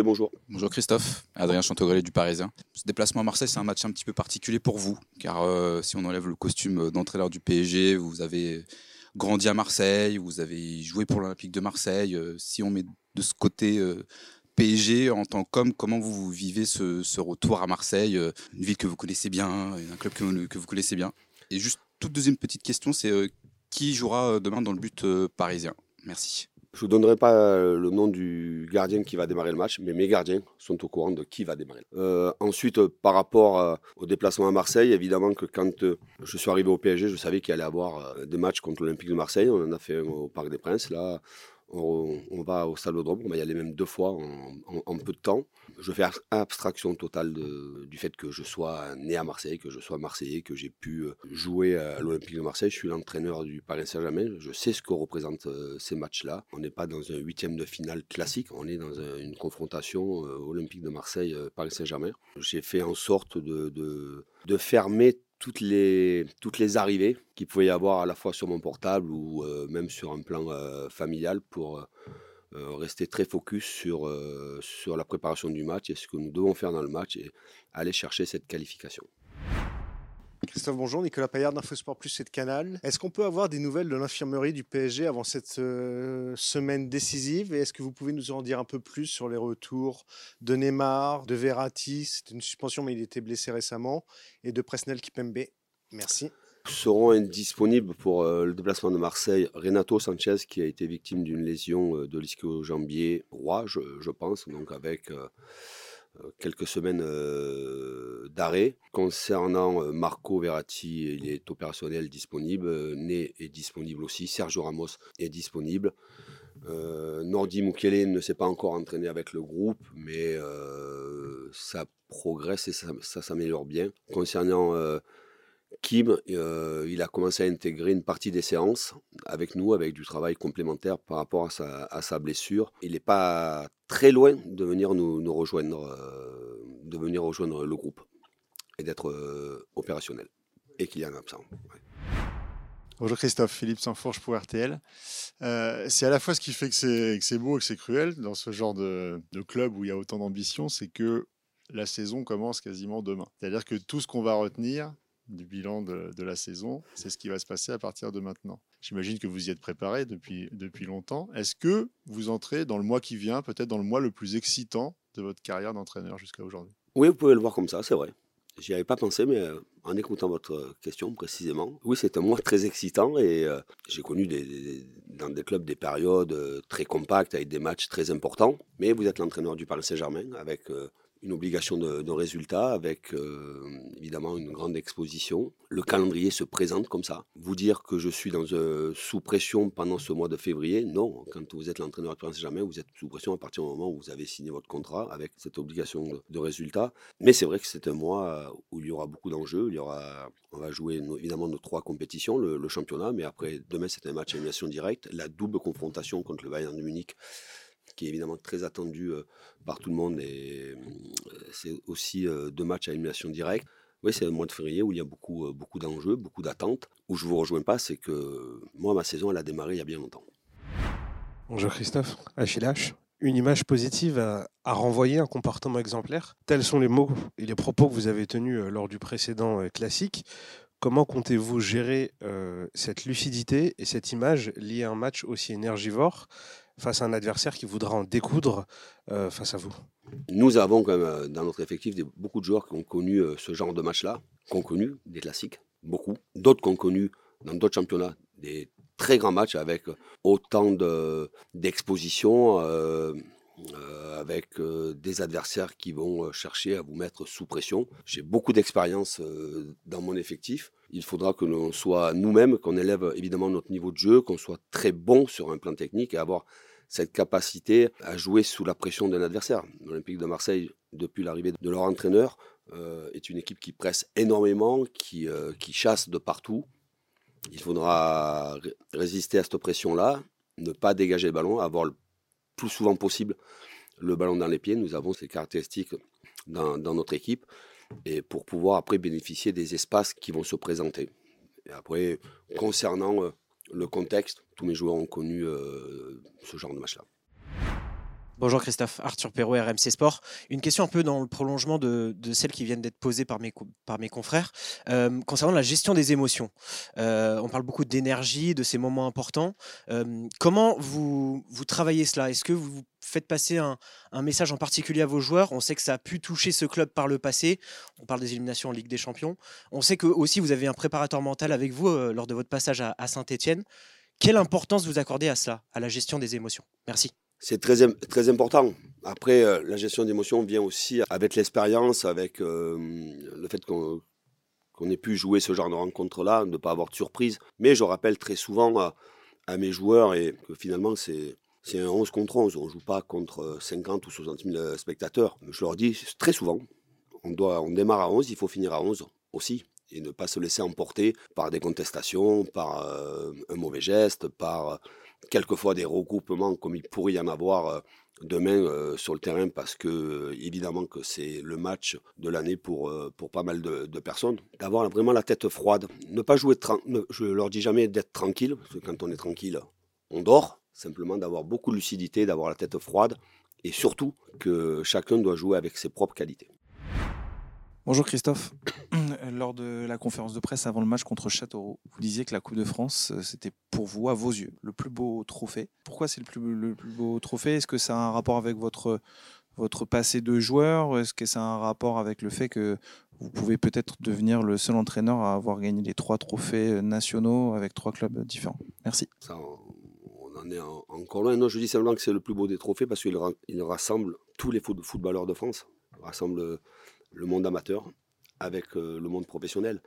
bonjour. Christophe, Adrien Chantegrelet du Parisien. Ce déplacement à Marseille, c'est un match un petit peu particulier pour vous, car euh, si on enlève le costume d'entraîneur du PSG, vous avez grandi à Marseille, vous avez joué pour l'Olympique de Marseille. Euh, si on met de ce côté euh, PSG en tant qu'homme, comment vous vivez ce, retour à Marseille, une ville que vous connaissez bien, un club que vous connaissez bien? Et juste toute deuxième petite question, c'est qui jouera demain dans le but parisien? Merci. Je ne vous donnerai pas euh, le nom du gardien qui va démarrer le match, mais mes gardiens sont au courant de qui va démarrer. Euh, ensuite, euh, par rapport au déplacement à Marseille, évidemment que quand je suis arrivé au PSG, je savais qu'il allait y avoir des matchs contre l'Olympique de Marseille. On en a fait au Parc des Princes. Là, on, va au Salodrome, on va y aller même deux fois en, peu de temps. Je fais abstraction totale du fait que je sois né à Marseille, que je sois marseillais, que j'ai pu euh, jouer à l'Olympique de Marseille. Je suis l'entraîneur du Paris Saint-Germain. Je sais ce que représentent euh, ces matchs-là. On n'est pas dans un huitième de finale classique, on est dans une confrontation euh, Olympique de Marseille-Paris Saint-Germain. J'ai fait en sorte de, de fermer toutes les, arrivées qu'il pouvait y avoir à la fois sur mon portable ou euh, même sur un plan euh, familial pour euh, rester très focus sur la préparation du match et ce que nous devons faire dans le match et aller chercher cette qualification. Christophe, bonjour. Nicolas Paillard d'Infosport Plus et de Canal. Est-ce qu'on peut avoir des nouvelles de l'infirmerie du PSG avant cette euh, semaine décisive? Et est-ce que vous pouvez nous en dire un peu plus sur les retours de Neymar, de Verratti? C'était une suspension, mais il était blessé récemment. Et de Presnel Kipembe. Merci seront disponibles pour euh, le déplacement de Marseille Renato Sanchez qui a été victime d'une lésion euh, de l'ischio-jambier je, je, pense, donc avec euh, quelques semaines euh, d'arrêt. Concernant euh, Marco Verratti, il est opérationnel disponible. Né est disponible aussi. Sergio Ramos est disponible. Nordi Mukele ne s'est pas encore entraîné avec le groupe, mais ça progresse et ça, s'améliore bien. Concernant Kim, il a commencé à intégrer une partie des séances avec nous, avec du travail complémentaire par rapport à sa, blessure. Il n'est pas très loin de venir nous, rejoindre, euh, de venir rejoindre le groupe et d'être euh, opérationnel et qu'il y a un absent. Bonjour Christophe, Philippe Sanfourche pour RTL. Euh, c'est à la fois ce qui fait que c'est beau et que c'est cruel dans ce genre de, club où il y a autant d'ambition, c'est que la saison commence quasiment demain. C'est-à-dire que tout ce qu'on va retenir, du bilan de, la saison. C'est ce qui va se passer à partir de maintenant. J'imagine que vous y êtes préparé depuis, depuis longtemps. Est-ce que vous entrez dans le mois qui vient, peut-être dans le mois le plus excitant de votre carrière d'entraîneur jusqu'à aujourd'hui? Oui, vous pouvez le voir comme ça, c'est vrai. J'y avais pas pensé, mais euh, en écoutant votre question précisément, oui, c'est un mois très excitant et euh, j'ai connu des, dans des clubs des périodes euh, très compactes avec des matchs très importants. Mais vous êtes l'entraîneur du Paris Saint-Germain avec une obligation de, résultat avec euh, évidemment une grande exposition. Le calendrier se présente comme ça. Vous dire que je suis dans, euh, sous pression pendant ce mois de février, non. Quand vous êtes l'entraîneur de Paris jamais, vous êtes sous pression à partir du moment où vous avez signé votre contrat avec cette obligation de, résultat. Mais c'est vrai que c'est un mois où il y aura beaucoup d'enjeux. Il y aura, on va jouer évidemment nos trois compétitions, le, le championnat, mais après demain c'est un match à élimination directe, la double confrontation contre le Bayern de Munich qui est évidemment très attendu euh, par tout le monde. Et euh, c'est aussi euh, deux matchs à élimination directe. Oui, c'est le mois de février où il y a beaucoup, beaucoup d'enjeux, beaucoup d'attentes. Où je ne vous rejoins pas, c'est que moi, ma saison, elle a démarré il y a bien longtemps. Bonjour Christophe, HLH. Une image positive à, renvoyer, un comportement exemplaire. Tels sont les mots et les propos que vous avez tenus lors du précédent classique. Comment comptez-vous gérer cette lucidité et cette image liée à un match aussi énergivore face à un adversaire qui voudra en découdre euh, face à vous Nous avons quand même euh, dans notre effectif beaucoup de joueurs qui ont connu euh, ce genre de match-là, qui ont connu des classiques, beaucoup. D'autres qui ont connu dans d'autres championnats des très grands matchs avec autant d'exposition. avec des adversaires qui vont chercher à vous mettre sous pression. J'ai beaucoup d'expérience dans mon effectif. Il faudra que l'on soit nous-mêmes, qu'on élève évidemment notre niveau de jeu, qu'on soit très bon sur un plan technique et avoir cette capacité à jouer sous la pression d'un adversaire. L'Olympique de Marseille, depuis l'arrivée de leur entraîneur, euh, est une équipe qui presse énormément, qui, euh, qui chasse de partout. Il faudra résister à cette pression-là, ne pas dégager le ballon, avoir le plus souvent possible le ballon dans les pieds. Nous avons ces caractéristiques dans, dans notre équipe et pour pouvoir après bénéficier des espaces qui vont se présenter. Et après, concernant euh, le contexte, tous mes joueurs ont connu euh, ce genre de match-là. Bonjour Christophe, Arthur Perrault, RMC Sport. Une question un peu dans le prolongement de, celles qui viennent d'être posées par mes, par mes confrères. Euh, concernant la gestion des émotions, euh, on parle beaucoup d'énergie, de ces moments importants. Euh, comment vous, vous travaillez cela? Est-ce que vous faites passer un, message en particulier à vos joueurs? On sait que ça a pu toucher ce club par le passé. On parle des éliminations en Ligue des Champions. On sait que aussi vous avez un préparateur mental avec vous lors de votre passage à, à Saint-Etienne. Quelle importance vous accordez à cela, à la gestion des émotions? Merci c'est très, très important. Après, euh, la gestion d'émotions vient aussi avec l'expérience, avec euh, le fait qu'on ait pu jouer ce genre de rencontre-là, ne pas avoir de surprise. Mais je rappelle très souvent à, mes joueurs et que finalement, c'est un 11 contre 11. On ne joue pas contre 50 ou 60 000 spectateurs. Je leur dis très souvent, on, doit, on démarre à 11, il faut finir à 11 aussi et ne pas se laisser emporter par des contestations, par euh, un mauvais geste, par quelquefois des regroupements comme il pourrait y en avoir euh, demain euh, sur le terrain parce que euh, évidemment que c'est le match de l'année pour, pas mal de, personnes. D'avoir vraiment la tête froide. Ne pas jouer, je leur dis jamais d'être tranquille, parce que quand on est tranquille, on dort. Simplement d'avoir beaucoup de lucidité, d'avoir la tête froide et surtout que chacun doit jouer avec ses propres qualités. Bonjour Christophe. Lors de la conférence de presse avant le match contre Châteauroux, vous disiez que la Coupe de France, euh, c'était pour vous, à vos yeux, le plus beau trophée. Pourquoi c'est le plus, beau trophée? Est-ce que ça a un rapport avec votre, votre passé de joueur? Est-ce que ça a un rapport avec le fait que vous pouvez peut-être devenir le seul entraîneur à avoir gagné les trois trophées nationaux avec trois clubs différents? Merci. Ça, on en est encore loin. Non, je dis simplement que c'est le plus beau des trophées parce qu'il rassemble tous les footballeurs de France. Il rassemble le monde amateur avec euh, le monde professionnel.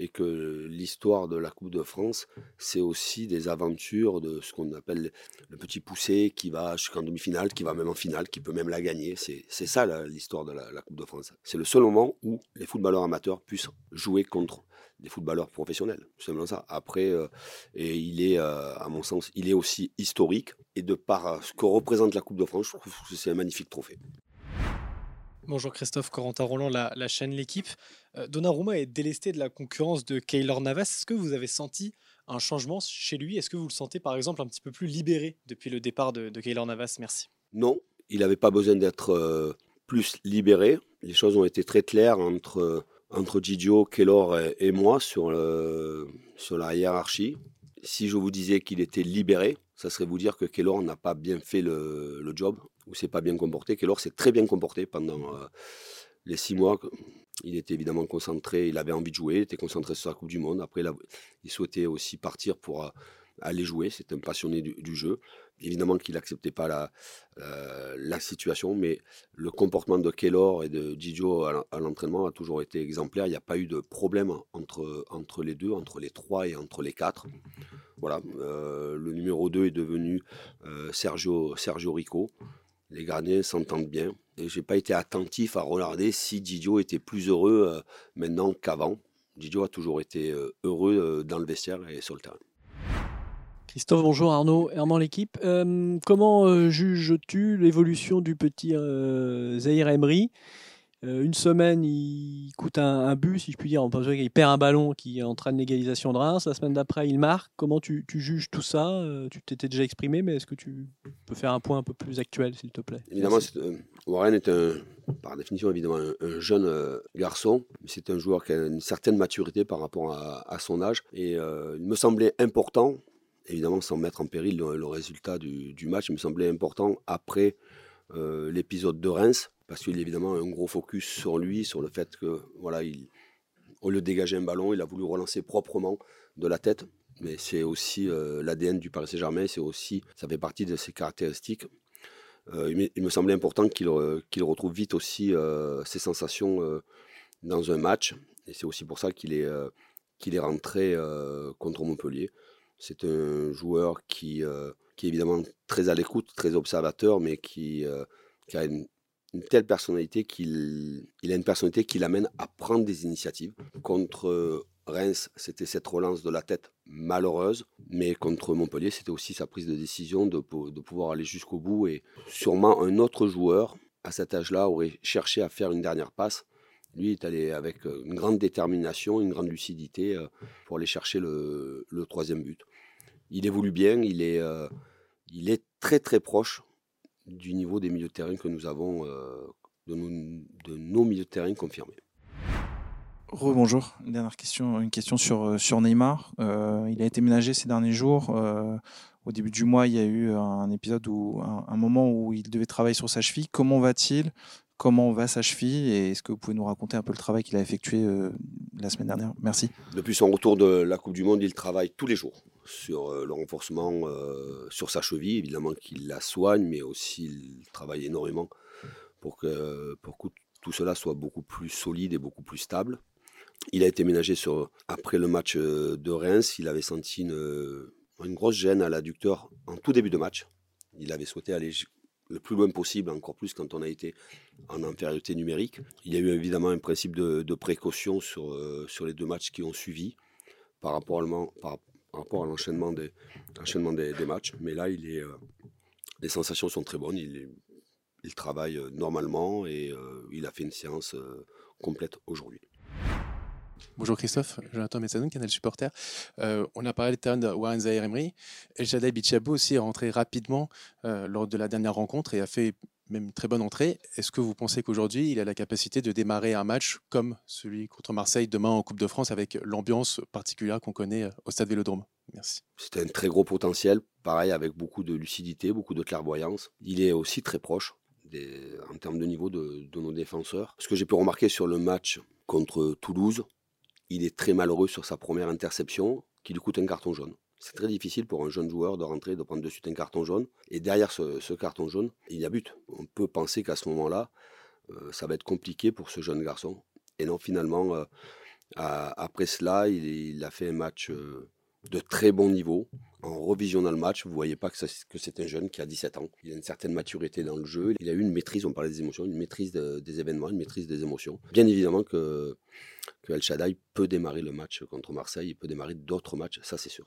Et que l'histoire de la Coupe de France, c'est aussi des aventures de ce qu'on appelle le petit poussé qui va jusqu'en demi-finale, qui va même en finale, qui peut même la gagner. C'est ça l'histoire de la, Coupe de France. C'est le seul moment où les footballeurs amateurs puissent jouer contre des footballeurs professionnels. C'est simplement ça. Après, euh, et il est, euh, à mon sens, il est aussi historique. Et de par ce que représente la Coupe de France, je trouve que c'est un magnifique trophée. Bonjour Christophe, Corentin Roland, la, chaîne L'équipe. Euh, Donnarumma est délesté de la concurrence de Keylor Navas. Est-ce que vous avez senti un changement chez lui? Est-ce que vous le sentez par exemple un petit peu plus libéré depuis le départ de, de Keylor Navas? Merci. Non, il n'avait pas besoin d'être euh, plus libéré. Les choses ont été très claires entre, entre Gigio, Keylor et, moi sur, sur la hiérarchie. Si je vous disais qu'il était libéré, ça serait vous dire que Keylor n'a pas bien fait le, job où s'est pas bien comporté. Kellor s'est très bien comporté pendant euh, les six mois. Il était évidemment concentré, il avait envie de jouer, il était concentré sur la Coupe du Monde. Après, il souhaitait aussi partir pour euh, aller jouer. C'est un passionné du, jeu. Évidemment qu'il n'acceptait pas la, euh, la situation, mais le comportement de Kellor et de Gigio à l'entraînement a toujours été exemplaire. Il n'y a pas eu de problème entre, entre les deux, entre les trois et entre les quatre. Voilà, le numéro 2 est devenu Sergio, Sergio Rico les gardiens s'entendent bien. Et j'ai pas été attentif à regarder si Didio était plus heureux euh, maintenant qu'avant. Didio a toujours été euh, heureux euh, dans le vestiaire et sur le terrain. Christophe, bonjour Arnaud, Herman l'équipe. comment juges-tu l'évolution du petit Zahir Emery? Euh, une semaine, il coûte un, but, si je puis dire. On peut qu'il perd un ballon qui entraîne l'égalisation de Reims. La semaine d'après, il marque. Comment tu, juges tout ça? Euh, Tu t'étais déjà exprimé, mais est-ce que tu peux faire un point un peu plus actuel, s'il te plaît? Évidemment, euh, Warren est par définition évidemment un, jeune garçon. C'est un joueur qui a une certaine maturité par rapport à, son âge. Et il me semblait important, évidemment sans mettre en péril le, résultat du, match, il me semblait important après l'épisode de Reims parce qu'il y a évidemment un gros focus sur lui, sur le fait que, voilà, il, au lieu de dégager un ballon, il a voulu relancer proprement de la tête. Mais c'est aussi euh, l'ADN du Paris Saint-Germain, c'est aussi, ça fait partie de ses caractéristiques. Euh, il, me semblait important qu'il retrouve vite aussi euh, ses sensations dans un match. Et c'est aussi pour ça qu'il est rentré contre Montpellier. C'est un joueur qui, qui est évidemment très à l'écoute, très observateur, mais qui, qui a une telle personnalité qu'il il a une personnalité qui l'amène à prendre des initiatives. Contre Reims, c'était cette relance de la tête malheureuse, mais contre Montpellier, c'était aussi sa prise de décision de, de pouvoir aller jusqu'au bout. Et sûrement un autre joueur à cet âge-là aurait cherché à faire une dernière passe. Lui est allé avec une grande détermination, une grande lucidité euh, pour aller chercher le, troisième but. Il évolue bien, il est, euh, il est très très proche du niveau des milieux de terrain que nous avons, euh, de, nos, milieux de terrain confirmés. Rebonjour. Dernière question, une question sur, euh, Neymar. Euh, il a été ménagé ces derniers jours. Euh, au début du mois, il y a eu un épisode où un, un moment où il devait travailler sur sa cheville. Comment va-t-il? Comment va sa cheville Et est-ce que vous pouvez nous raconter un peu le travail qu'il a effectué euh, la semaine dernière? Merci. Depuis son retour de la Coupe du Monde, il travaille tous les jours sur euh, le renforcement, euh, sur sa cheville. Évidemment qu'il la soigne, mais aussi il travaille énormément pour que, pour que tout cela soit beaucoup plus solide et beaucoup plus stable. Il a été ménagé sur, après le match de Reims. Il avait senti une, une grosse gêne à l'adducteur en tout début de match. Il avait souhaité aller le plus loin possible, encore plus quand on a été en infériorité numérique. Il y a eu évidemment un principe de, précaution sur, euh, sur les deux matchs qui ont suivi par rapport, à par, rapport à l'enchaînement des, des, des matchs. Mais là, il est, euh, les sensations sont très bonnes. Il, travaille euh, normalement et il a fait une séance complète aujourd'hui. Bonjour Christophe, Jonathan Messadoun, Canal Supporter. Euh, on a parlé de Warren Zahir Emery. El Shaddai Bichabou aussi est rentré rapidement euh, lors de la dernière rencontre et a fait même une très bonne entrée. Est-ce que vous pensez qu'aujourd'hui, il a la capacité de démarrer un match comme celui contre Marseille demain en Coupe de France avec l'ambiance particulière qu'on connaît euh, au stade Vélodrome? Merci. C'était un très gros potentiel, pareil avec beaucoup de lucidité, beaucoup de clairvoyance. Il est aussi très proche en termes de niveau de nos défenseurs. Ce que j'ai pu remarquer sur le match contre Toulouse, il est très malheureux sur sa première interception qui lui coûte un carton jaune. C'est très difficile pour un jeune joueur de rentrer, de prendre de suite un carton jaune. Et derrière ce, carton jaune, il y a but. On peut penser qu'à ce moment-là, euh, ça va être compliqué pour ce jeune garçon. Et non, finalement, euh, après cela, il, il a fait un match euh, de très bon niveau. En revisionnant le match, vous voyez pas que, c'est un jeune qui a 17 ans. Il a une certaine maturité dans le jeu. Il a eu une maîtrise, on parlait des émotions, une maîtrise de- des événements, une maîtrise des émotions. Bien évidemment que, que El Shaddai peut démarrer le match contre Marseille, il peut démarrer d'autres matchs, ça c'est sûr.